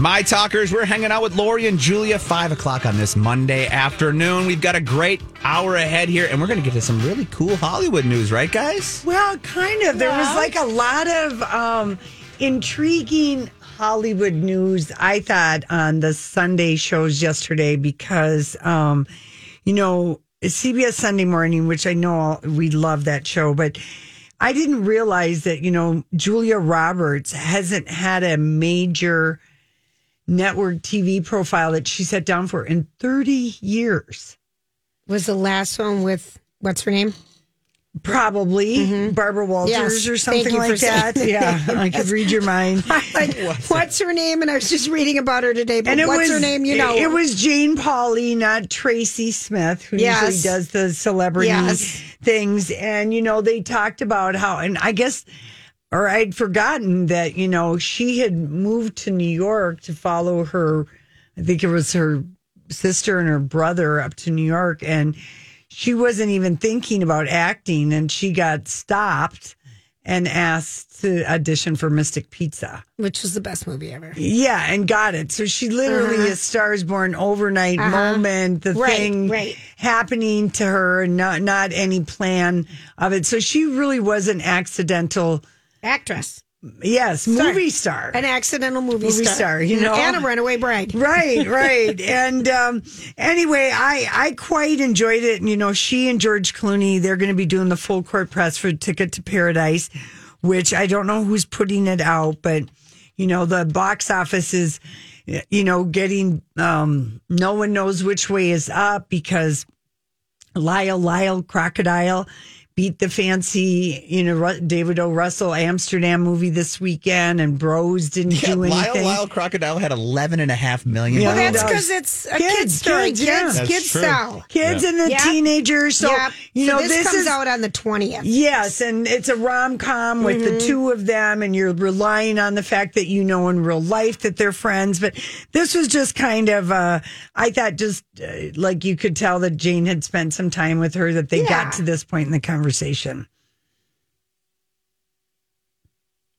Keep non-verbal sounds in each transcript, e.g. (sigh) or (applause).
My talkers, we're hanging out with Lori and Julia, 5 o'clock on this Monday afternoon. We've got a great hour ahead here, and we're going to get to some really cool Hollywood news, right, guys? Well, kind of. There was like a lot of um, intriguing Hollywood news, I thought, on the Sunday shows yesterday because, um, you know, CBS Sunday Morning, which I know we love that show, but I didn't realize that, you know, Julia Roberts hasn't had a major network TV profile that she sat down for in 30 years. Was the last one with what's her name? Probably mm-hmm. Barbara Walters Yes. or something like that. Yeah, (laughs) I could read your mind. (laughs) Like, (laughs) what's her name? And I was just reading about her today. But And it what's was her name? You know, it was Jane Pauley, not Tracy Smith, who Yes. usually does the celebrity Yes. things. And you know, they talked about how, and I guess, or I'd forgotten that you know she had moved to New York to follow her. I think it was her sister and her brother up to New York, and she wasn't even thinking about acting, and she got stopped and asked to audition for Mystic Pizza. which was the best movie ever. Yeah, and got it. So she literally a Stars Born overnight moment, the Uh-huh. Right, thing right. happening to her, not not any plan of it. So she really was an accidental, Actress, yes, movie star. an accidental movie, Movie star, you know. and a runaway bride. Right, (laughs) right. and um, anyway, I I quite enjoyed it. And you know, she and George Clooney, they're going to be doing the full court press for Ticket to Paradise, which I don't know who's putting it out, but you know, the box office is, you know, getting um, no one knows which way is up because Lyle Lyle Crocodile beat the fancy, you know, David O. Russell Amsterdam movie this weekend, and Bros didn't Yeah, do Lyle anything. Lyle Crocodile had 11 and a half million. Yeah, Well, that's because it's a Kids, kid's story. kids, yeah. Kids, That's kids true. style. kids and the Yep. teenagers. So Yep. you So know this, this, comes is out on the twentieth. yes, and it's a rom com with Mm-hmm. the two of them, and you're relying on the fact that you know in real life that they're friends. But this was just kind of, uh, I thought, just uh, like you could tell that Jane had spent some time with her that they Yeah. got to this point in the conversation.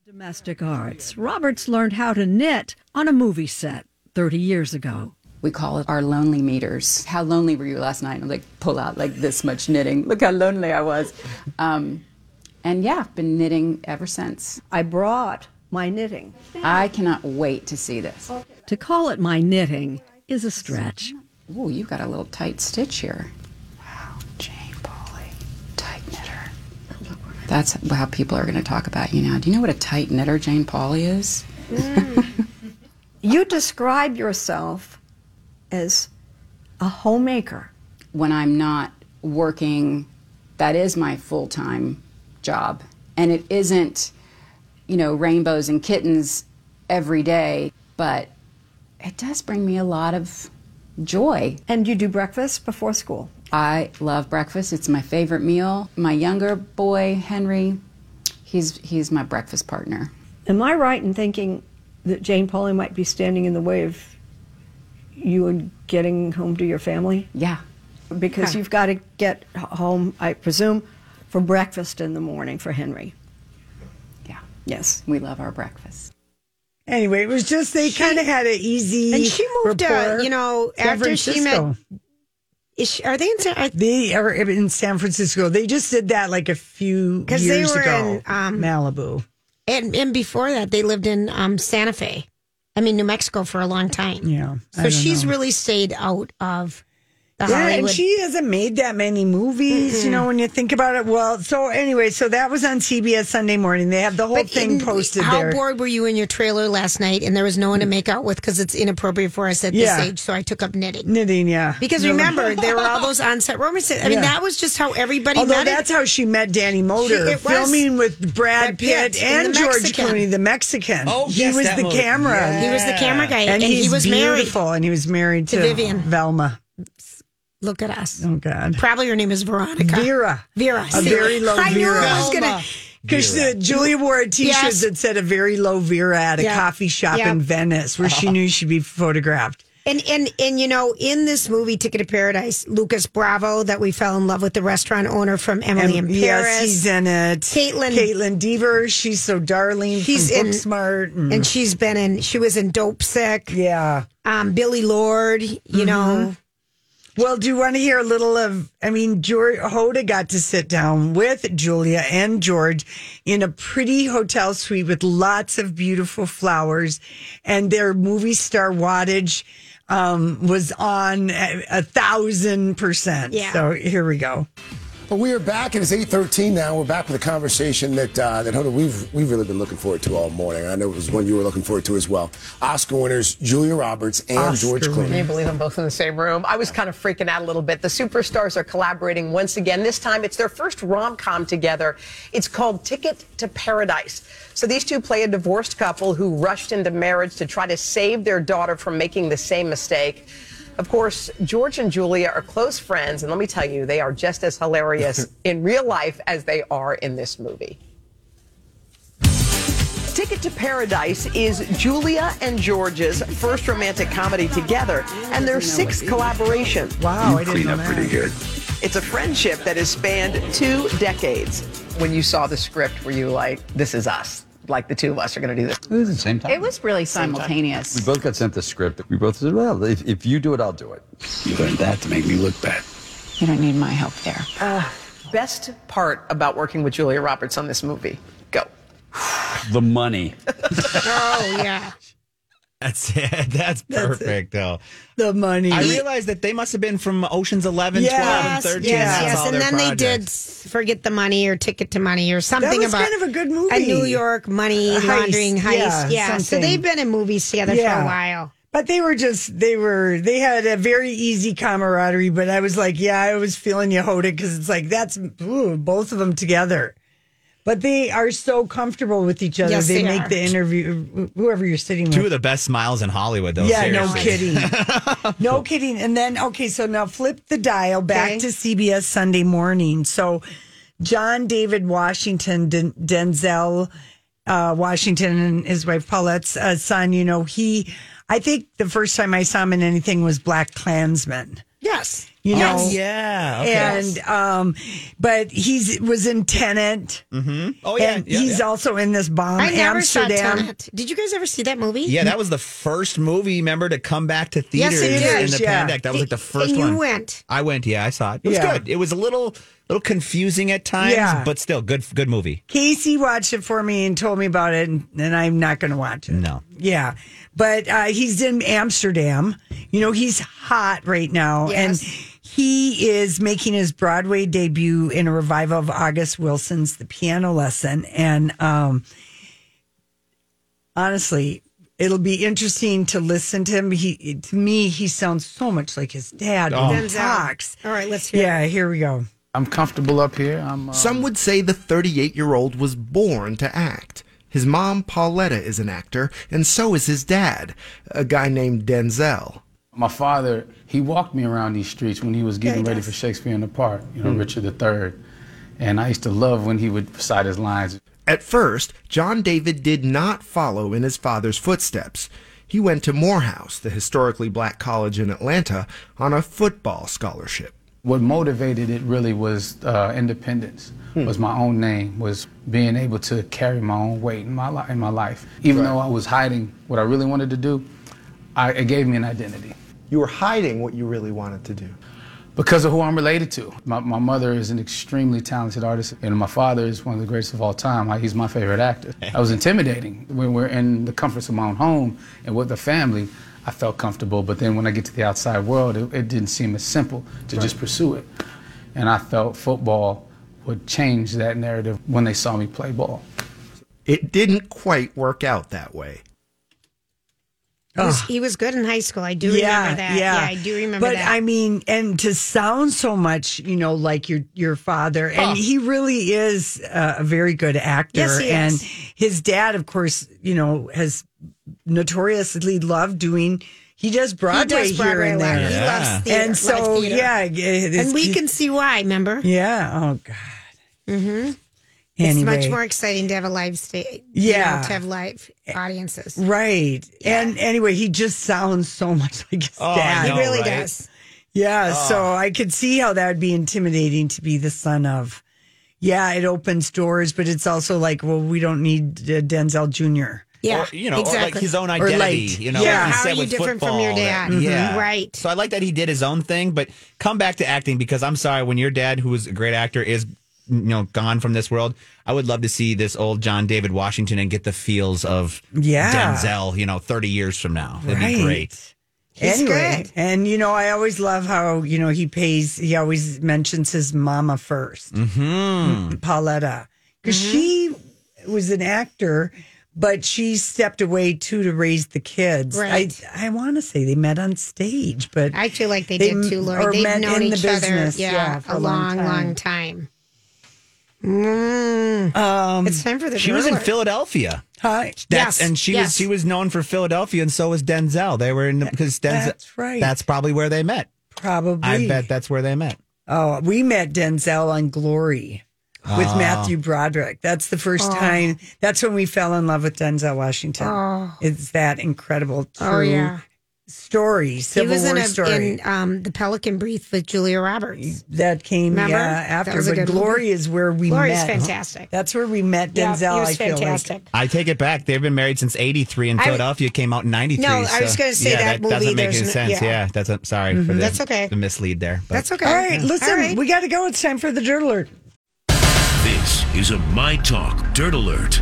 Domestic arts. Roberts learned how to knit on a movie set 30 years ago. We call it our lonely meters. How lonely were you last night? And like pull out like this much knitting. Look how lonely I was. Um, and yeah, been knitting ever since. I brought my knitting. I cannot wait to see this. To call it my knitting is a stretch. Ooh, you got a little tight stitch here. That's how people are going to talk about you now. Do you know what a tight knitter Jane Pauley is? Mm. (laughs) You describe yourself as a homemaker. when I'm not working, that is my full time job. And it isn't, you know, rainbows and kittens every day, but it does bring me a lot of joy. And you do breakfast before school. I love breakfast. It's my favorite meal. My younger boy, Henry, he's he's my breakfast partner. Am I right in thinking that Jane Pauley might be standing in the way of you and getting home to your family? Yeah. Because you've got to get home, I presume, for breakfast in the morning for Henry. Yeah. Yes. We love our breakfast. Anyway, it was just they kind of had an easy. And she moved, rapport. you know, after she met. Is she, are they in? San- I- They are in San Francisco. They just did that like a few 'Cause they years were ago. in, um, Malibu. And and before that, they lived in um, Santa Fe. I mean, New Mexico for a long time. Yeah. So she's know. really stayed out of Yeah, Hollywood. and she hasn't made that many movies, you know, when you think about it. Well, so anyway, so that was on CBS Sunday morning. They have the whole But thing in- posted how there. bored were you in your trailer last night and there was no one to mm. make out with because it's inappropriate for us at Yeah. this age? So I took up knitting. Knitting, yeah. Because No. remember, there were all those (laughs) on-set romances. I mean, Yeah. that was just how everybody Although met. it. that's how she met Danny Moder, She- it was. filming with Brad Brad Pitt Pitt and and George Mexican. Clooney, the Mexican. Oh, he yes, was the movie. camera. Yeah. he was the camera guy, And, and, he's he was married. and he was married to, To Vivian. Velma. Look at us. Oh God, Probably her name is Veronica. Vera. Vera. A very low I knew Vera. it was gonna. Because Julia wore a T-shirt Yes. that said a very low Vera at a Yeah. coffee shop Yeah. in Venice, where she knew she'd be photographed. And and and you know, in this movie, Ticket to Paradise, Lucas Bravo, that we fell in love with, the restaurant owner from Emily in Paris. Yes, he's in it. Caitlin- Kaitlyn Dever, she's so darling. He's from in- Booksmart. And, and she's been in. She was in Dopesick. yeah. Um, Billie Lourd. You know, Well, do you want to hear a little of? I mean, George, Hoda got to sit down with Julia and George in a pretty hotel suite with lots of beautiful flowers, and their movie star wattage um, was on a, a thousand percent. Yeah. So here we go. But we are back, and it's eight thirteen now. We're back with a conversation that uh, that Hoda, we've we've really been looking forward to all morning. I know it was one you were looking forward to as well. Oscar winners Julia Roberts and Oscar George. Clooney. Can you believe them both in the same room? I was kind of freaking out a little bit. The superstars are collaborating once again. This time it's their first rom com together. It's called Ticket to Paradise. So these two play a divorced couple who rushed into marriage to try to save their daughter from making the same mistake. Of course, George and Julia are close friends, and let me tell you, they are just as hilarious (laughs) in real life as they are in this movie. Ticket to Paradise is Julia and George's first romantic comedy together and their sixth collaboration. Wow, I didn't know that. good. It's a friendship that has spanned two decades. When you saw the script, were you like, this is us? Like the two of us are going to do this? It was the same time. It was really simultaneous. We both got sent the script. We both said, well, if, if you do it, I'll do it. You learned that to make me look bad. You don't need my help there. Uh, best part about working with Julia Roberts on this movie? Go. The money. (laughs) oh yeah. (laughs) That's it. That's perfect, though. The money. I realized that they must have been from Ocean's 11, Yes, 12, and 13. yes, yes, and their then they did forget the money or ticket to money or something It was about kind of a good movie. A New York money heist, laundering heist. yeah, Yeah, so they've been in movies together for a while. But they were just, they were, they had a very easy camaraderie. But I was like, yeah, I was feeling you, Hoda, because it's like, that's ooh, both of them together. But they are so comfortable with each other. Yes, they, they make are. the interview, whoever you're sitting with. Two of the best smiles in Hollywood, though. yeah, no kidding. (laughs) no kidding. And then, okay, so now flip the dial back Okay. to CBS Sunday morning. So John David Washington, Den- Denzel uh, Washington, and his wife Paulette's uh, son, you know, he, I think the first time I saw him in anything was BlacKkKlansman. Yes. You know, Oh, yeah. Okay. and um, but he's was in Tenet. Mm-hmm. Oh, yeah. and yeah, he's yeah. also in this bomb I never saw Amsterdam. Tenet. Did you guys ever see that movie? Yeah, that was the first movie, remember, to come back to Yes, theaters it in the yeah. pandemic. That was like the first and you one. went. I went, yeah, I saw it. It was Yeah. good. It was a little little confusing at times, Yeah. but still good good movie. Casey watched it for me and told me about it, and, and I'm not going to watch it. No. Yeah. But uh, he's in Amsterdam. You know, he's hot right now. Yes. And he is making his Broadway debut in a revival of August Wilson's The Piano Lesson. And um, honestly, it'll be interesting to listen to him. He, to me, he sounds so much like his dad when he Denzel. talks. All right, let's hear. Yeah, here we go. I'm comfortable up here. I'm. Uh, Some would say the 38 year old was born to act. His mom, Pauletta, is an actor, and so is his dad, a guy named Denzel. My father, he walked me around these streets when he was getting ready for Shakespeare in the Park. You know, Richard III, and I used to love when he would recite his lines. At first, John David did not follow in his father's footsteps. He went to Morehouse, the historically black college in Atlanta, on a football scholarship. What motivated it really was uh, independence. Was my own name. Was being able to carry my own weight in my li- in my life. Even though I was hiding what I really wanted to do, I, it gave me an identity You were hiding what you really wanted to do. because of who I'm related to. My, my mother is an extremely talented artist, and my father is one of the greatest of all time. I- He's my favorite actor. (laughs) I was intimidating when we're in the comforts of my own home and with the family. I felt comfortable. But then when I get to the outside world, it, it didn't seem as simple to just pursue it. And I felt football would change that narrative when they saw me play ball. It didn't quite work out that way. He was, he was good in high school. I do remember that. Yeah, I do remember but that. I mean, and to sound so much, you know, like your your father, and Oh. he really is uh, a very good actor. Yes, he and is. his dad, of course, you know, has notoriously loved doing. He does Broadway, he does Broadway here and a lot. there. He loves theater, and so theater. yeah, it is- and we can see why. Remember? Yeah. Oh God. Mm-hmm. Anyway. It's much more exciting to have a live stage. Yeah. to have live audiences. Right. And anyway, he just sounds so (laughs) much like his Oh, dad. know, He really right? does. Yeah. Oh. So I could see how that would be intimidating to be the son of. Yeah, it opens doors, but it's also like, well, we don't need uh, Denzel Jr. Yeah, or, you know, or like his own identity. You know, Yeah. like How said are you with different from your dad? that- Mhm. Yeah, Right. So I like that he did his own thing, but come back to acting because I'm sorry when your dad, who was a great actor, is you know gone from this world. I would love to see this old John David Washington and get the feels of Yeah. Denzel. You know, 30 years from now, that'd Right. be great. anyway, and you know, I always love how you know he pays. He always mentions his mama 1st Hmm. Pauletta, because she was an actor, but she stepped away too to raise the kids. Right. I I want to say they met on stage, but I feel like they, They did too, m- Lori. They've met known in the each business, other, yeah, yeah, for a a long long, long time. Mm. Um, it's time for the. She was in Driller. Philadelphia. Hi. That's Yes, and she yes. was she was known for Philadelphia, and so was Denzel. They were in because Denzel. That's right. That's probably where they met. Probably. I bet that's where they met. Oh, we met Denzel on Glory with Oh. Matthew Broderick. That's the first Oh. time. That's when we fell in love with Denzel Washington. Oh. It's that incredible true Oh, yeah. story, He Civil was War in, a, story. in um, the Pelican Brief with Julia Roberts. that came Remember? yeah, after. was But Glory movie. is where we Glory's met. Glory is fantastic. That's where we met Yeah, Denzel. he was I feel fantastic. like. I take it back. They've been married since '83, and I- Philadelphia came out in '93. No, I was gonna say yeah, that movie, doesn't make any no- sense. yeah. Yeah, that's a, sorry for Mhm. the, That's okay. the mislead there. but- That's okay. All right, listen, All right. we got to go. It's time for the Dirt Alert. This is a My Talk Dirt Alert.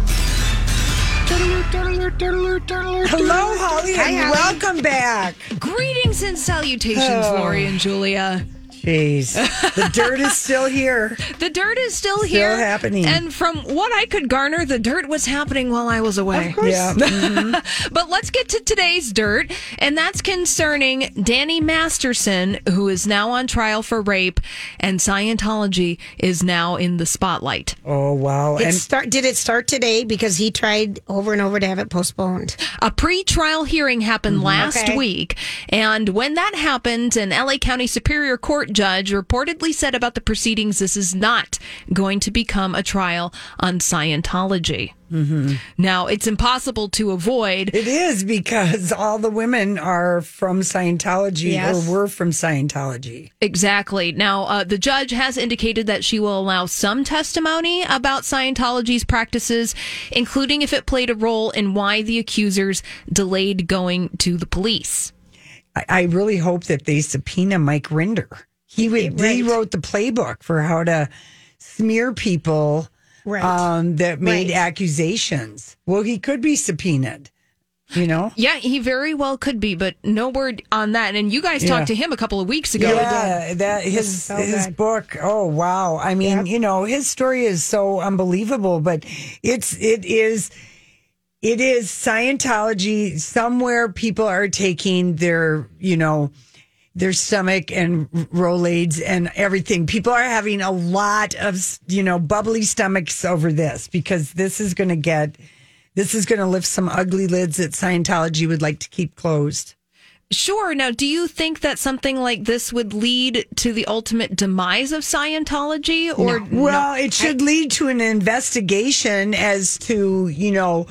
Hello, Holly, and welcome back. Greetings and salutations. Lori and Julia. Jeez, the dirt is still here. (laughs) The dirt is still, Still here. happening. And from what I could garner, the dirt was happening while I was away. Of course. Yeah. (laughs) Mm-hmm. (laughs) but let's get to today's dirt, and that's concerning Danny Masterson, who is now on trial for rape, and Scientology is now in the spotlight. Oh wow! It And start, did it start today? Because he tried over and over to have it postponed. A pre-trial hearing happened mm-hmm. last Okay. week, and when that happened, an LA County Superior Court judge reportedly said about the proceedings, "This is not going to become a trial on Scientology." Mm-hmm. Now, it's impossible to avoid. It is because all the women are from Scientology Yes. or were from Scientology. Exactly. Now, uh, the judge has indicated that she will allow some testimony about Scientology's practices, including if it played a role in why the accusers delayed going to the police. I, I really hope that they subpoena Mike Rinder. He would, he wrote the playbook for how to smear people Right. um, that made Right. accusations. Well, he could be subpoenaed. You know. Yeah, he very well could be, but no word on that. And you guys Yeah. talked to him a couple of weeks ago. Yeah, that his so his book. Oh wow! I mean, you know, his story is so unbelievable, but it's it is it is Scientology. Somewhere people are taking their you know their stomach and Rolaids and everything. People are having a lot of you know bubbly stomachs over this because this is going to get. This is going to lift some ugly lids that Scientology would like to keep closed. Sure. Now, do you think that something like this would lead to the ultimate demise of Scientology? Or well, it should lead to an investigation as to you know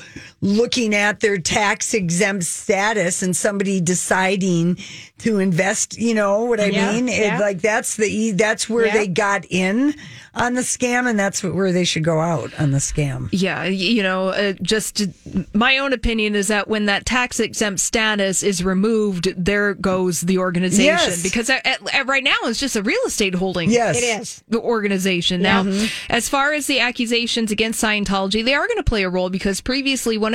looking at their tax exempt status and somebody deciding to invest. You know what I Yeah, mean? It- like that's the e, that's where Yeah. they got in on the scam, and that's where they should go out on the scam. Yeah, you know, uh, just my own opinion is that when that tax exempt status is removed, there goes the organization Yes. because at, at, at right now it's just a real estate holding. Yes. It is. The organization. Now, as far as the accusations against Scientology, they are going to play a role because previously one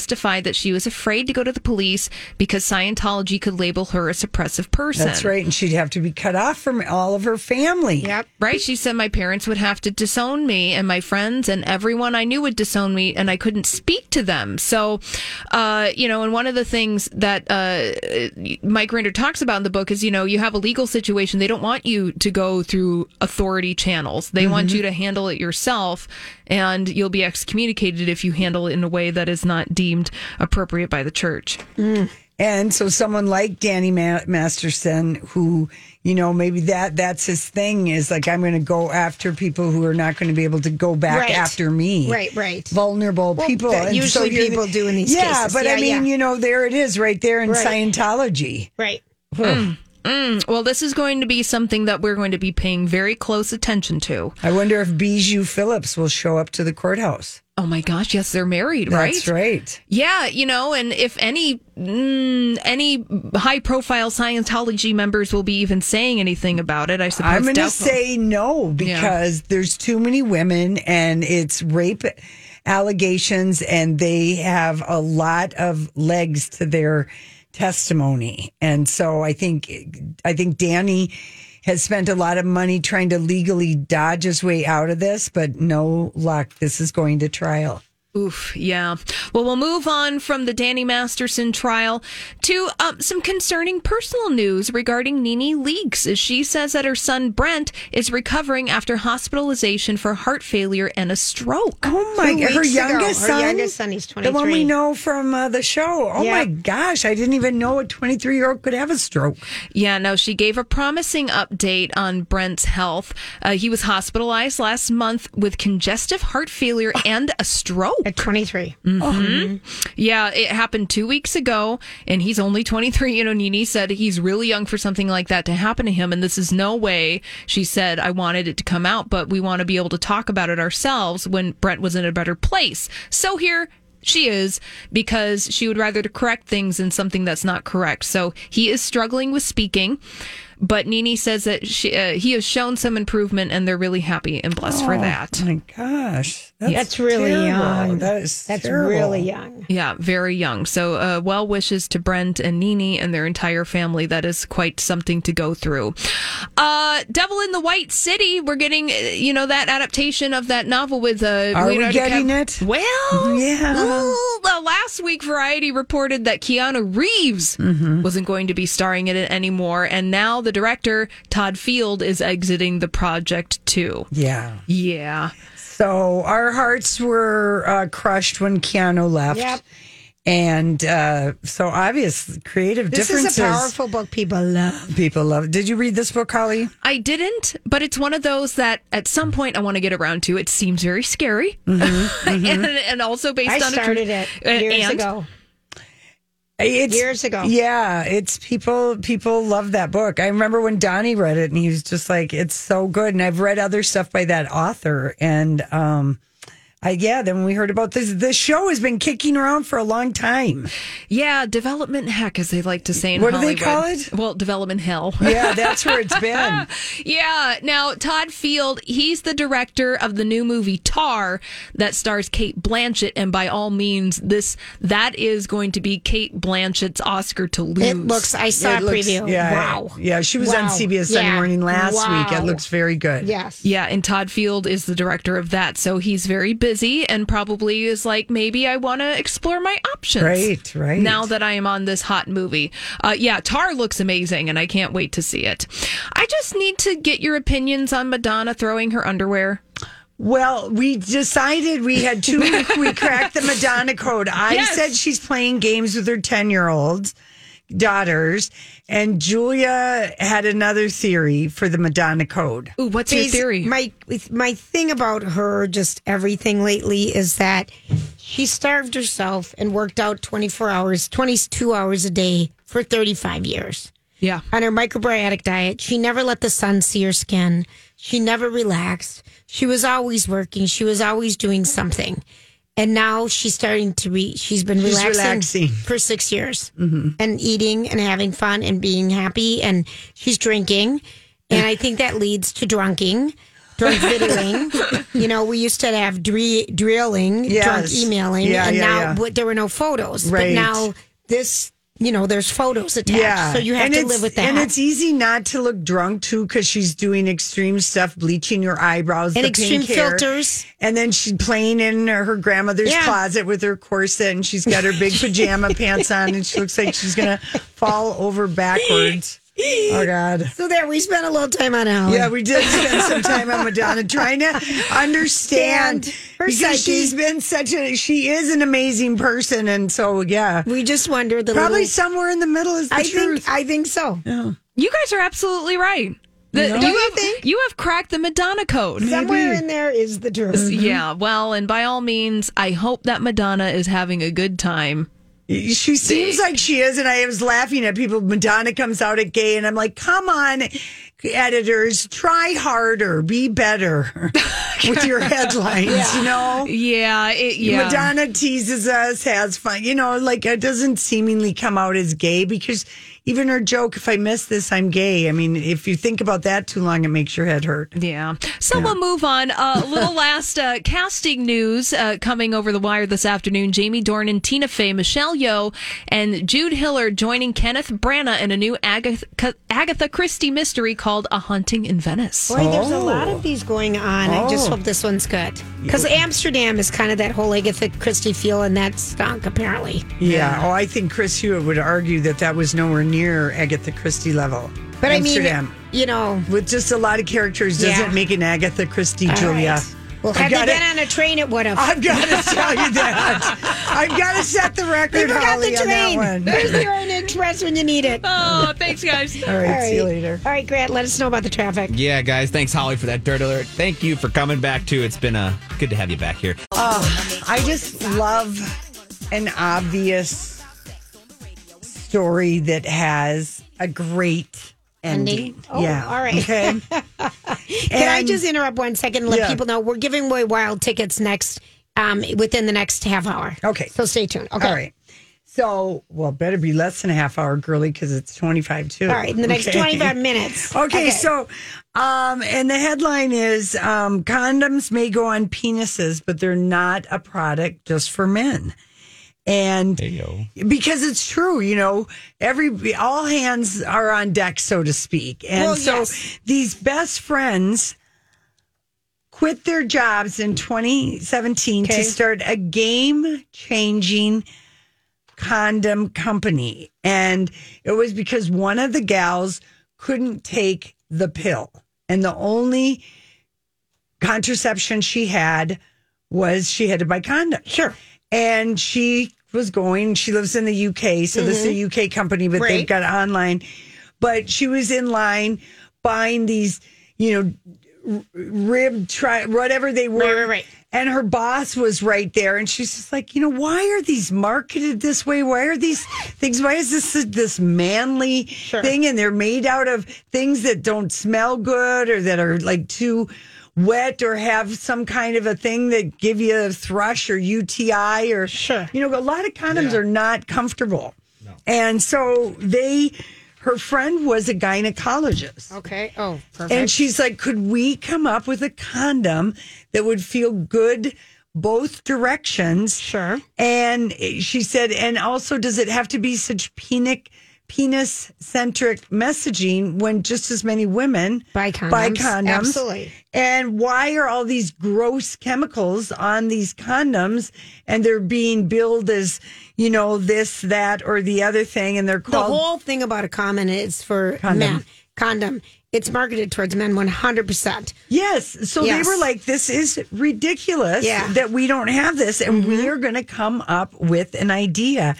Testified that she was afraid to go to the police because Scientology could label her a suppressive person. That's right. And she'd have to be cut off from all of her family. Yep. Right. She said my parents would have to disown me and my friends and everyone I knew would disown me and I couldn't speak to them. So, uh, you know, and one of the things that uh, Mike Rinder talks about in the book is, you know, you have a legal situation. They don't want you to go through authority channels. They want Mhm. you to handle it yourself and you'll be excommunicated if you handle it in a way that is not deemed appropriate by the church. And so someone like Danny Ma- Masterson, who, you know, maybe that that's his thing is like, I'm going to go after people who are not going to be able to go back Right. after me. Right, right. Vulnerable Well, people. And usually you're- people do in these yeah, cases. but I mean, yeah. you know, there it is right there in Right. Scientology. Right. Mm. Mm. Well, this is going to be something that we're going to be paying very close attention to. I wonder if Bijou Phillips will show up to the courthouse. Oh my gosh, yes, they're married, right? That's right. Yeah, you know, and if any mm, any high profile Scientology members will be even saying anything about it, I suppose. I'm going to say no because there's too many women and it's rape allegations and they have a lot of legs to their testimony. And so I think I think Danny has spent a lot of money trying to legally dodge his way out of this, but no luck. This is going to trial. Oof, yeah. Well, we'll move on from the Danny Masterson trial to um, some concerning personal news regarding Nene Leakes, as she says that her son Brent is recovering after hospitalization for heart failure and a stroke. Oh my Two her weeks ago. youngest Her son. youngest son, he's The one we know from uh, the show. Oh Yeah. my gosh, I didn't even know a 23 year old could have a stroke. Yeah, no, she gave a promising update on Brent's health. Uh, he was hospitalized last month with congestive heart failure and a stroke. At 23. Mhm. Yeah, it happened two weeks ago, and he's only 23. You know, Nene said he's really young for something like that to happen to him, and this is no way. She said, I wanted it to come out, but we want to be able to talk about it ourselves when Brent was in a better place. So here she is because she would rather to correct things than something that's not correct. So he is struggling with speaking, but Nene says that she, uh, he has shown some improvement, and they're really happy and blessed for Oh, that. My gosh, That's That's really terrible. young. That is That's terrible. really young. Yeah, very young. So, uh, well wishes to Brent and Nene and their entire family. That is quite something to go through. Uh, Devil in the White City. We're getting, uh, you know, that adaptation of that novel with. Uh, Are we getting Cap- it? Well, Yeah. ooh, the last week, Variety reported that Keanu Reeves Mm-hmm. wasn't going to be starring in it anymore, and now the director Todd Field is exiting the project too. Yeah. Yeah. So our hearts were uh, crushed when Keanu left. Yep. And uh, so obvious creative This differences. This is a powerful book people love. People love. Did you read this book, Holly? I didn't, but it's one of those that at some point I want to get around to. It seems very scary, (laughs) and, and also based I on started a it tr- years and- ago. It's, Years ago. Yeah, it's people. People love that book. I remember when Donnie read it, and he was just like, "It's so good." And I've read other stuff by that author, and um, I, yeah, then we heard about this. The show has been kicking around for a long time. Yeah, development heck, as they like to say in What do they call it? Well, development hell. (laughs) Yeah, that's where it's been. (laughs) yeah. Now, Todd Field, he's the director of the new movie Tar that stars Cate Blanchett, and by all means, this that is going to be Cate Blanchett's Oscar to lose. It looks. I saw It a looks- preview. Yeah, wow. Yeah, she was on CBS Sunday Yeah. Morning last week. It looks very good. Yes. Yeah, and Todd Field is the director of that, so he's very busy and probably is like, maybe I want to explore my options. Right, right. Now that I am on this hot movie, uh, yeah, Tar looks amazing, and I can't wait to see it. I just need to get your opinions on Madonna throwing her underwear. Well, we decided we had two. we (laughs) cracked the Madonna code. I Yes. said she's playing games with her 10 year olds daughters, and Julia had another theory for the Madonna code. Ooh, what's Basi- My my thing about her, just everything lately, is that she starved herself and worked out twenty four hours, twenty two hours a day for thirty five years. Yeah, on her microbiotic diet, she never let the sun see her skin. She never relaxed. She was always working. She was always doing something. And now she's starting to be. She's been She's relaxing, relaxing. for six years mm-hmm. and eating and having fun and being happy. And she's drinking. And I think that leads to drunking, drunk (laughs) videoing. you know, we used to have dre- drilling, drunk emailing, Yeah, and yeah, now yeah. there were no photos. Right. But now this, you know, there's photos attached. So you have and to live with that. And it's easy not to look drunk too because she's doing extreme stuff, bleaching your eyebrows, And extreme pink hair. filters. and then she's playing in her grandmother's Yeah. closet with her corset, and she's got her big (laughs) pajama pants on, and she looks like she's gonna fall over backwards. Oh (laughs) God. So there, we spent a little time on Ellen. Yeah, we did spend some time on Madonna (laughs) trying to understand her because psyche. she's been such a she is an amazing person, and so yeah, we just wonder the probably little- somewhere in the middle is the I truth. think I think so. You guys are absolutely right. The, You know? you, You have, think? you have cracked the Madonna code. Somewhere in there is the truth. Yeah, mm-hmm. well, and by all means, I hope that Madonna is having a good time. She seems like she is, and I was laughing at people. Madonna comes out at gay, and I'm like, come on, editors, try harder, be better (laughs) with your headlines, you know? Yeah, it, yeah. Madonna teases us, has fun, you know, like it doesn't seemingly come out as gay because even her joke, if I miss this, I'm gay. I mean, if you think about that too long, it makes your head hurt. Yeah. So we'll move on. Uh, a little (laughs) last uh, casting news uh, coming over the wire this afternoon. Jamie Dornan, Tina Fey, Michelle Yeoh, and Jude Hiller joining Kenneth Branagh in a new Agatha, Agatha Christie mystery called A Haunting in Venice. Boy, there's a lot of these going on. I just Oh. hope this one's good. Because Amsterdam is kind of that whole Agatha Christie feel, and that stunk, apparently. Yeah. Oh, I think Chris Hewitt would argue that that was nowhere near Agatha Christie level. But I mean, Amsterdam. you know. with just a lot of characters doesn't Yeah. make an Agatha Christie, All Julia. right. Well, I had they been on a train, it would have. I've got to (laughs) tell you that. I've got to set the They record, forgot Holly, the on that train. one. (laughs) There's your Orient Express when you need it. Oh, thanks, guys. All right, see you later. All right, Grant, let us know about the traffic. Yeah, guys. Thanks, Holly, for that dirt alert. Thank you for coming back too. It's been uh, good to have you back here. Oh, I just love an obvious story that has a great ending. Ending? Oh, yeah. all right. Okay. (laughs) Can I just interrupt one second and let Yeah. people know we're giving away wild tickets next, um, within the next half hour. Okay. So stay tuned. Okay. All right. So, well, better be less than a half hour, girly, because it's 25 too. All right, in the next 25 minutes. (laughs) Okay, Okay. so, um, and the headline is um, condoms may go on penises, but they're not a product just for men. And because it's true, you know, every all hands are on deck, so to speak. And Well, so yes. these best friends quit their jobs in 2017 Okay. to start a game changing condom company. And it was because one of the gals couldn't take the pill. And the only contraception she had was she had to buy condoms. Sure. And she was going, she lives in the UK. So this is a mm-hmm. UK company, but they've got online. But she was in line buying these, you know, rib try whatever they were. Right, right, right. And her boss was right there, and she's just like, you know, why are these marketed this way? Why are these things? Why is this this manly thing? And they're made out of things that don't smell good or that are like too wet or have some kind of a thing that give you a thrush or UTI or sure. You know, a lot of condoms are not comfortable. And so they her friend was a gynecologist. Okay. Oh, perfect. And she's like, could we come up with a condom that would feel good both directions? Sure. And she said, and also, does it have to be such penic, penis centric messaging when just as many women buy condoms? Buy condoms. Absolutely. And why are all these gross chemicals on these condoms and they're being billed as, you know, this, that, or the other thing? And they're called. the whole thing about a condom is for Condom. men. Condom. It's marketed towards men 100%. Yes. So Yes. they were like, this is ridiculous Yeah. Mm-hmm. that we don't have this. And we are going to come up with an idea.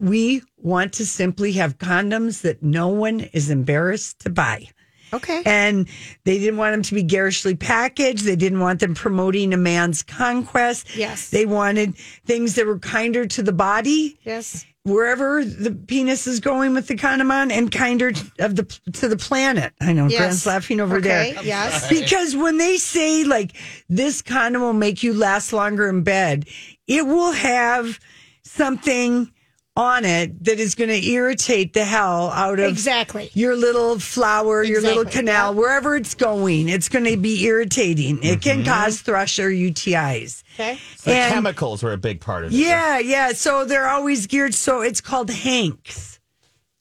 We want to simply have condoms that no one is embarrassed to buy. Okay. And they didn't want them to be garishly packaged. They didn't want them promoting a man's conquest. Yes. They wanted things that were kinder to the body Yes. wherever the penis is going with the condom on and kinder of the to the planet. I know Yes. Grant's laughing over Okay, there. yes. (laughs) Because when they say like this condom will make you last longer in bed, it will have something on it that is going to irritate the hell out of Exactly. your little flower, your little Exactly, canal, wherever it's going. It's going to be irritating. It can Mm-hmm. cause thrush or UTIs. Okay. The And- chemicals were a big part of it. Yeah, yeah. So they're always geared. So it's called Hanx.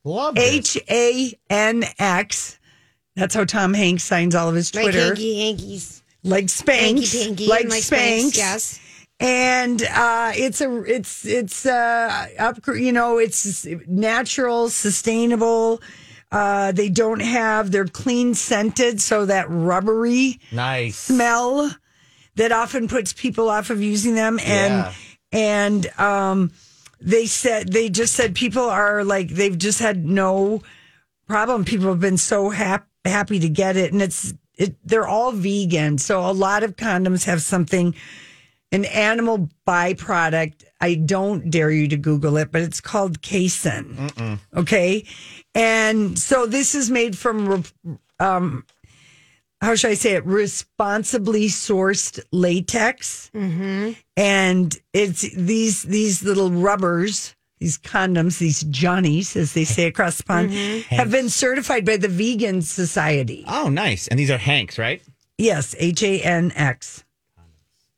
Love it. H A N X. That's how Tom Hanks signs all of his Like Twitter. hanky Yankees. Like Spanx. Hanky panky like and like Spanx. Spanx, yes. And uh, it's a it's it's uh up you know it's natural, sustainable. Uh, they don't have they're clean scented, so that rubbery Nice. smell that often puts people off of using them and Yeah. and um they said they just said people are like they've just had no problem people have been so hap- happy to get it and it's it they're all vegan so a lot of condoms have something an animal byproduct i don't dare you to google it but it's called casein okay and so this is made from um how should I say it? Responsibly sourced latex, Mm-hmm. and it's these these little rubbers, these condoms, these johnnies, as they say across the pond, Mm-hmm. have been certified by the Vegan Society. Oh, nice. And these are Hanx, right? Yes, H A N X.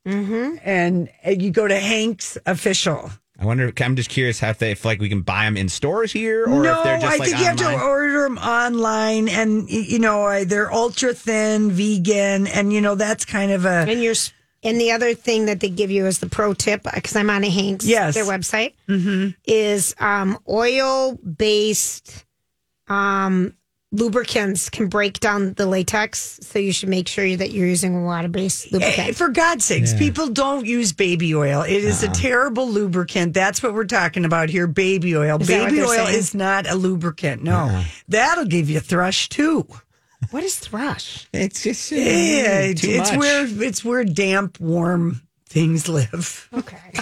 Mm-hmm. And uh, you go to Hank's official. I wonder. I'm just curious how if they if like we can buy them in stores here, or no, if they're just I like think you have to order them online, and you know uh, they're ultra thin, vegan, and you know that's kind of a And you're and the other thing that they give you is the pro tip because I'm on a Hanx Yes. their website Mm-hmm. is um, oil based um, lubricants can break down the latex, so you should make sure that you're using a water based Eh, lubricant. For God's sakes, Yeah. people don't use baby oil. It is a terrible lubricant. That's what we're talking about here. Baby oil. Is baby oil saying? is not a lubricant. No, Uh-uh. that'll give you thrush too. What is thrush? It's just uh, Yeah, it's, too it's where it's where damp, warm things live. Okay. (laughs)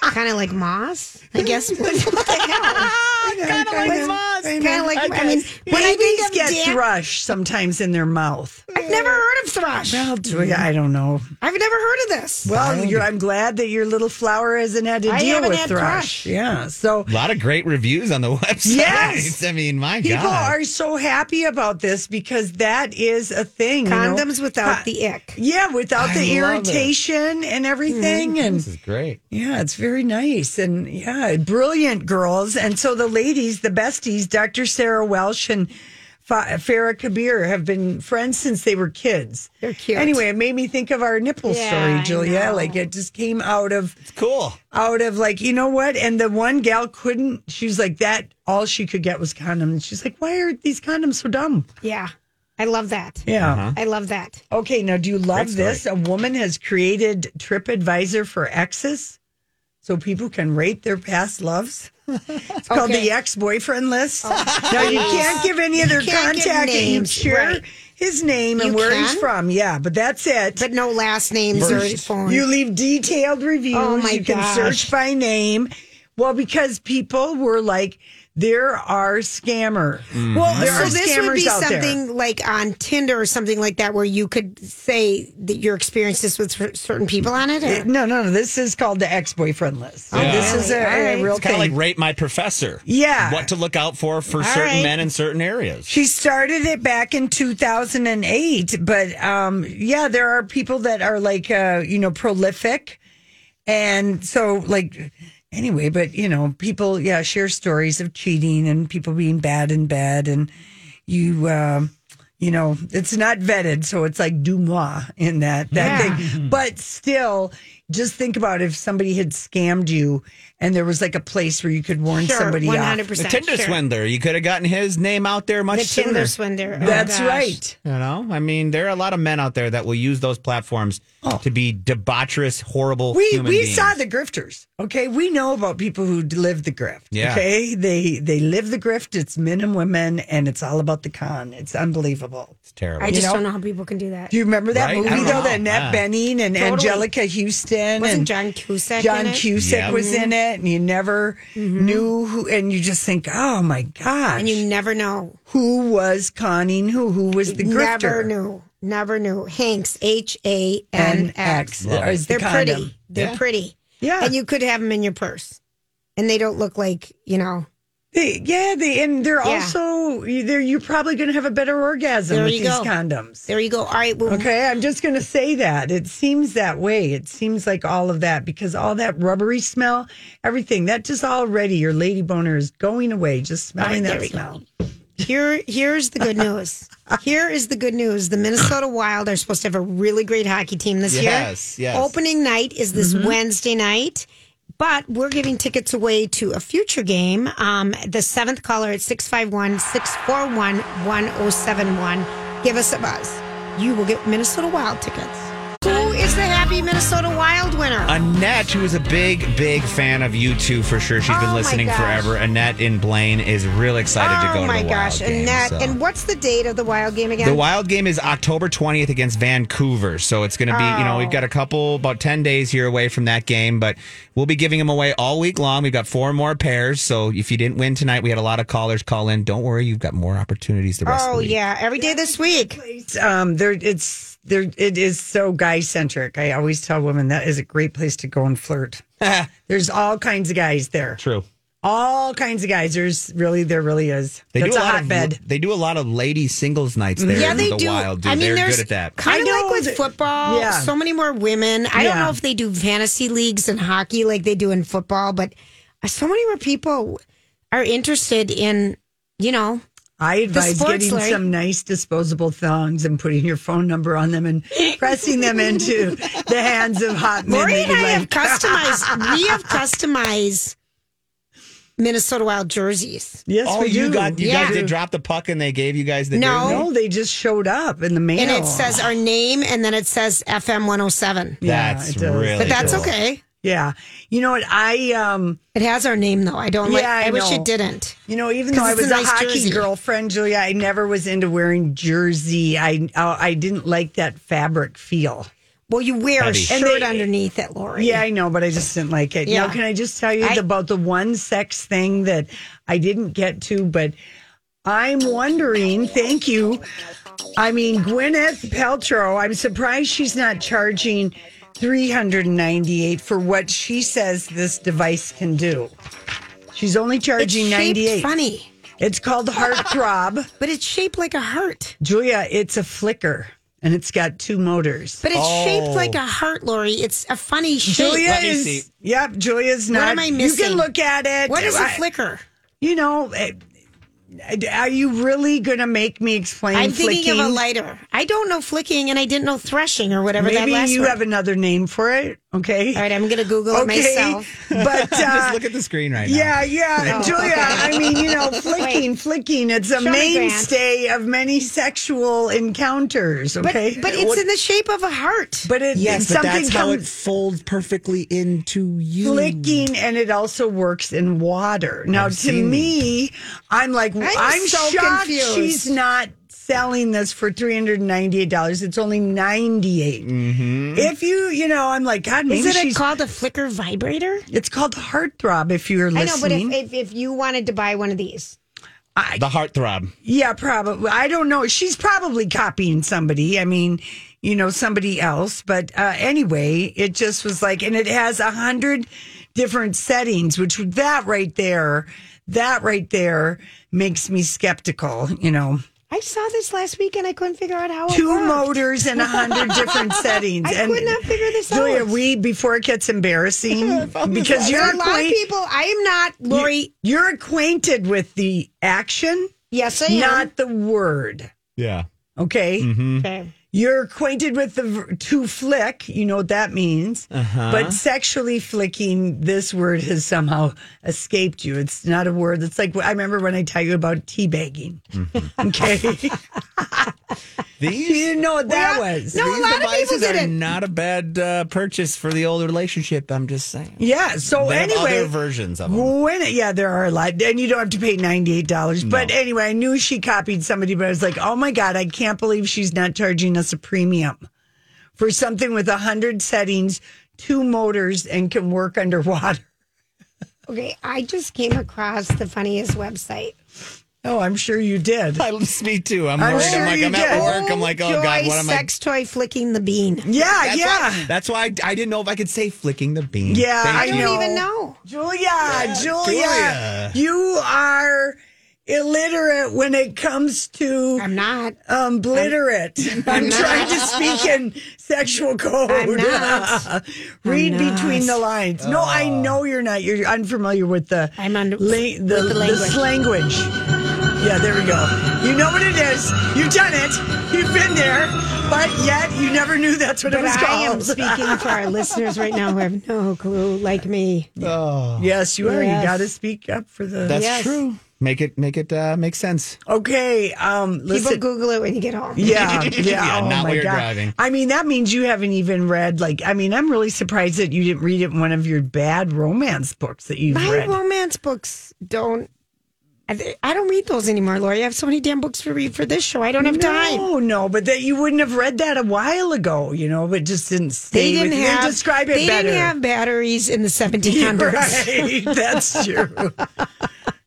kind of like moss, I guess. (laughs) what the hell? Kind of like moss. Kind of like, I, mean, when I Babies think of get damp, thrush sometimes in their mouth. I've never heard of thrush. Well, Julia, I don't know. I've never heard of this. Well, you're, I'm glad that your little flower hasn't had to I deal haven't with had thrush. thrush. Yeah, so A lot of great reviews on the (laughs) website. Yes. I mean, my People God. are so happy about this because that is a thing. you know? Condoms without Co- the ick. Yeah, without I the love it. irritation and everything. Mm-hmm. And this is great. yeah, it's very nice. And yeah, brilliant girls. And so the ladies, the besties, Dr. Sarah Welsh and Farah Kabir have been friends since they were kids. They're cute. Anyway, it made me think of our nipple Yeah, story, Julia. Like it just came out of It's cool. out of like, you know what? And the one gal couldn't, she was like, that all she could get was condoms. She's like, why are these condoms so dumb? Yeah, I love that. Yeah. Uh-huh. I love that. Okay, now do you love this? A woman has created TripAdvisor for exes so people can rate their past loves. It's called Okay. the ex boyfriend list. Oh. now, you can't give any of their You can't give contact names, Share right. his name and You where he's from. Yeah, but that's it. But no last names or phone. You leave detailed oh reviews. Oh, my you can search by name. Well, because people were like, there are scammer. Well, there so are this would be scammers out there. something like on Tinder or something like that, where you could say that your experiences with certain people on it. Or- No, no, no. This is called the ex-boyfriend list. So Yeah. This is a, Really? All a real kind of like rate my professor. Yeah. What to look out for for All certain right. men in certain areas. She started it back in 2008, but um, yeah, there are people that are like, uh, you know, prolific. And so, like, anyway, but, you know, people, yeah, share stories of cheating and people being bad in bed. And you, um, you know, it's not vetted. So it's like du moi in that, that Yeah. thing. But still, just think about if somebody had scammed you and there was like a place where you could warn Sure, somebody off. 100%. The Tinder sure. swindler. You could have gotten his name out there much The sooner. Tinder swindler. Oh, That's gosh. right. You know, I mean, there are a lot of men out there that will use those platforms oh. to be debaucherous, horrible Oh. We human we beings. saw the grifters. Okay, we know about people who live the grift. Yeah. Okay, they they live the grift. It's men and women, and it's all about the con. It's unbelievable. It's terrible. I You just know? don't know how people can do that. Do you remember that Right? Movie though? know. That Annette Yeah. Bening and Totally. Anjelica Huston Wasn't John Cusack John in it? Cusack Yeah. was in it, and you never mm-hmm. knew who. And you just think, oh my gosh, and you never know. who was conning who? Who was the grifter? Never knew. Never knew. Hanks, H A N X. Love it. Is the They're pretty. They're Yeah. pretty. Yeah. And you could have them in your purse. And they don't look like, you know, They, yeah, they and they're Yeah. also they're you're probably going to have a better orgasm There with you these go. condoms. there you go. All right. Well, Okay, I'm just going to say that. It seems that way. It seems like all of that because all that rubbery smell, everything, that just already your lady boner is going away just smelling All right, that there we smell. Here, here's the good news. (laughs) Here is the good news. The Minnesota Wild are supposed to have a really great hockey team this Yes, year. yes. Yes. Opening night is this mm-hmm. Wednesday night, but we're giving tickets away to a future game. Um, the seventh caller at 651 641 1071. Give us a buzz. You will get Minnesota Wild tickets. Who is happy Minnesota Wild winner? Annette, who is a big, big fan of you two for sure. She's Oh, been my listening forever. Annette in Blaine is real excited to go oh to my the gosh, Wild game. Annette. so. And what's the date of the Wild game again? The Wild game is October 20th against Vancouver. So it's going to be, you know, we've got a couple, about 10 days here away from that game, but we'll be giving them away all week long. We've got four more pairs. So if you didn't win tonight, we had a lot of callers call in. Don't worry, you've got more opportunities the rest of Oh the week. yeah, every day this week. Um, there, it's there. It is so guy centric. I always tell women that is a great place to go and flirt. (laughs) There's all kinds of guys there. True. All kinds of guys. There's really, there really is. They That's do a, a lot hotbed. of they do a lot of lady singles nights there. Yeah, they the do. Wild do. I mean, They're good at that. kind of like with that- football. yeah. So many more women. I don't know if they do fantasy leagues and hockey like they do in football, but so many more people are interested in, you know, I advise getting Larry. some nice disposable thongs and putting your phone number on them and pressing them into the hands of hot men. Lori and you I have customized. (laughs) we have customized Minnesota Wild jerseys. Yes, Oh, we you do. got you Yeah. guys did drop the puck and they gave you guys the No. jersey? No, they just showed up in the mail. And it says our name and then it says FM 107. Yeah, That's it really But that's cool. okay. Yeah, you know what? I um, It has our name though. I don't like Yeah, I I, wish know. it didn't. you know, even though I it's a was a, nice hockey jersey. girlfriend, Julia, I never was into wearing jersey. I uh, I didn't like that fabric feel. Well, you wear Heavy. a shirt they- underneath it, Lori. Yeah, I know, but I just didn't like it. Yeah. Now, can I just tell you I- about the one sex thing that I didn't get to, but I'm wondering, thank you. I mean, Gwyneth Paltrow, I'm surprised she's not charging 398 for what she says this device can do. She's only charging shaped 98. funny, It's called heart (laughs) Heartthrob. but it's shaped like a heart. Julia, it's a flicker and it's got two motors. But it's Oh. shaped like a heart, Lori. It's a funny shape. Julia Let me is, see. yep, Julia's not. What am I missing? You can look at it. What is a flicker? You know, eh, are you really going to make me explain I'm thinking flicking? of a lighter. I don't know flicking, and I didn't know threshing or whatever that Maybe last you word. have another name for it. Okay. All right, I'm going to Google it myself. (laughs) But (laughs) uh, Just look at the screen right now. yeah, yeah, (laughs) Julia. I mean, you know, flicking, flicking. It's a Show mainstay of many sexual encounters. Okay, but it's in the shape of a heart. but it, Yes, but something that's how it comes folds perfectly into you. flicking, and it also works in water. Now, I've to seen- me, I'm like, I'm, so shocked confused. she's not selling this for three hundred and ninety eight dollars. It's only 98 mm-hmm. If you, you know, I'm like, God, maybe Isn't it she's called a flicker vibrator? It's called Heartthrob. If you're I know, but if, if if you wanted to buy one of these, I, the heartthrob. Yeah, probably. I don't know. She's probably copying somebody. I mean, you know, somebody else. But uh, anyway, it just was like, and it has a hundred different settings, which that right there, that right there makes me skeptical. You know, I saw this last week and I couldn't figure out how. it two worked. motors and a hundred (laughs) different settings. I and could not figure this out. Julia, we before it gets embarrassing (laughs) because you're There are a lot of people. I am not Lori. You, are acquainted with the action. Yes, I am. Not the word. Yeah. Okay. Mm-hmm. Okay. You're acquainted with the to flick. You know what that means. Uh-huh. But sexually flicking, this word has somehow escaped you. It's not a word. It's like I remember when I tell you about teabagging. (laughs) Okay. (laughs) These (laughs) you didn't know what that Well, was. no, a These lot of people devices are didn't. not a bad uh, purchase for the old relationship. I'm just saying. Yeah. So They have anyway, other versions of them. When yeah, there are a lot, and you don't have to pay ninety eight dollars. But anyway, I knew she copied somebody, but I was like, oh my god, I can't believe she's not charging us a premium for something with a hundred settings, two motors, and can work underwater. Okay, I just came across the funniest website. Oh, I'm sure you did. I, me too. I'm, I'm worried. sure I'm like, you I'm at work. I'm like, oh Joy god, what am I? sex toy flicking the bean. Yeah, That's yeah. Why, that's why I, I didn't know if I could say flicking the bean. Yeah, Thank I you. Don't even know. Julia, Julia, Julia. you are illiterate when it comes to I'm not. um obliterate. (laughs) I'm, not. trying to speak in sexual code. I'm not. (laughs) Read I'm not. between the lines. No, I know you're not. You're unfamiliar with the I'm under la- the, with the the language. language. Yeah, there we go. You know what it is. You've done it. You've been there, but yet you never knew that's what it But was I called. am speaking for our listeners right now who have no clue, like me. (laughs) Oh. Yes, you are. Yes. You got to speak up for the. That's Yes. true. Make it make it uh, make sense. Okay. Um, People listen. Google it when you get home. Yeah, (laughs) yeah. Yeah, oh not my God. driving. I mean, that means you haven't even read. Like, I mean, I'm really surprised that you didn't read it in one of your bad romance books that you've My read. romance books don't. I don't read those anymore, Lori. I have so many damn books to read for this show. I don't have time. No, no, but that you wouldn't have read that a while ago, you know, but just didn't stay They didn't with have. describe it they better. didn't have batteries in the (laughs) 1700s. Right, (laughs) that's true.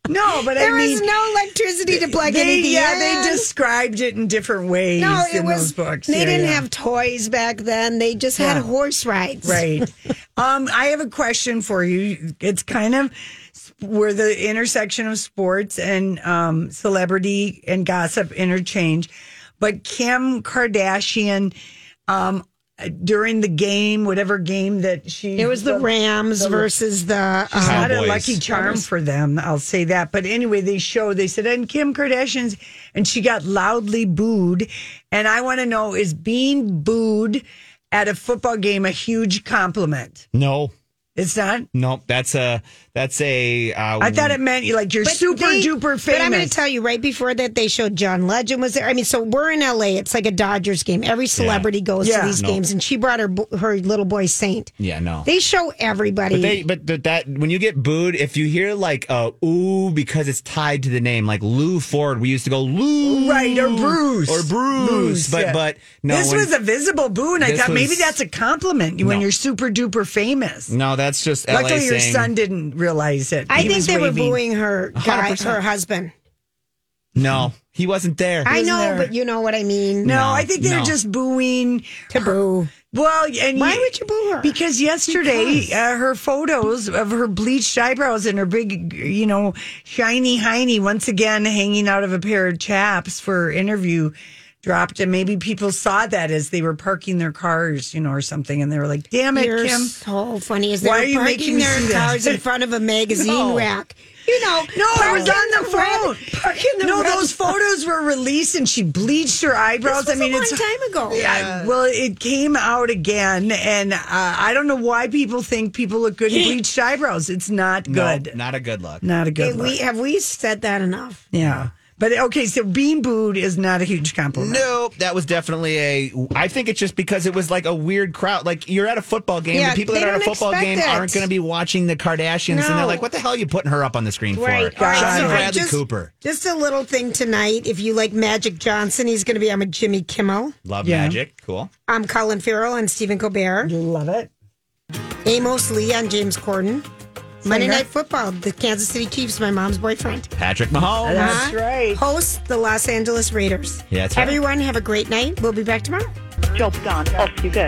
No, but There I mean, was no electricity to plug they, anything yeah, in. they described it in different ways no, it in was. those books. They Yeah, didn't yeah. have toys back then. They just had horse rides. Right. (laughs) um, I have a question for you. It's kind of where the intersection of sports and um, celebrity and gossip interchange. But Kim Kardashian, um, during the game, whatever game that she, It was the Rams the- versus the. It's Um, not a lucky charm for them, I'll say that. But anyway, they show, they said, and Kim Kardashian's, and she got loudly booed. And I want to know is being booed at a football game a huge compliment? No, It's not? no, that's a that's a. Uh, I thought it meant you like you're super they- duper famous. But I'm going to tell you, right before that, they showed John Legend was there. I mean, so we're in LA. It's like a Dodgers game. Every celebrity goes Yeah. to these No. games, and she brought her her little boy Saint. Yeah, no. They show everybody. But they, but that when you get booed, if you hear like uh ooh because it's tied to the name, like Lou Ford, we used to go Lou, Right, or Bruce. or Bruce, Bruce, but yeah. but no, this when- was a visible boo, and I This thought maybe that's a compliment when you're super duper famous. no, that's just LA Luckily, your saying, son didn't realize it. I He think was they were waving. booing her guy, 100%. her husband. No, he wasn't there. I know, there. but you know what I mean. No, No, I think they were no. just booing To boo. Well, and Why would you boo her? Because yesterday, Because. Uh, her photos of her bleached eyebrows and her big, you know, shiny hiney once again hanging out of a pair of chaps for interview dropped, and maybe people saw that as they were parking their cars, you know, or something, and they were like, "Damn it, You're Kim!" so funny. Is they Why were are you parking making their cars in front of a magazine No. rack. You know, No, it was on the phone. red- the no, red- those photos were released, and she bleached her eyebrows. This was I mean, a it's long time ago. Yeah, well, it came out again, and uh, I don't know why people think people look good in (laughs) bleached eyebrows. It's not No, good. not a good look. Not a good Okay, look. we have we said that enough. yeah. But okay, so being booed is not a huge compliment. Nope, that was definitely a. I think it's just because it was like a weird crowd. Like you're at a football game, Yeah, the people that they are at a don't football expect game it. aren't going to be watching the Kardashians, and they're like, "What the hell are you putting her up on the screen Right. for?" All right, Sean so Bradley just- Cooper, Just a little thing tonight. If you like Magic Johnson, he's going to be on with Jimmy Kimmel. love Yeah. magic, cool. I'm Colin Farrell and Stephen Colbert. Love it. Amos Lee on James Corden. Monday Night Football, the Kansas City Chiefs, my mom's boyfriend. Patrick Mahomes. That's uh-huh. right. Hosts the Los Angeles Raiders. Yeah, that's right. Everyone have a great night. We'll be back tomorrow. Job done. Off you go.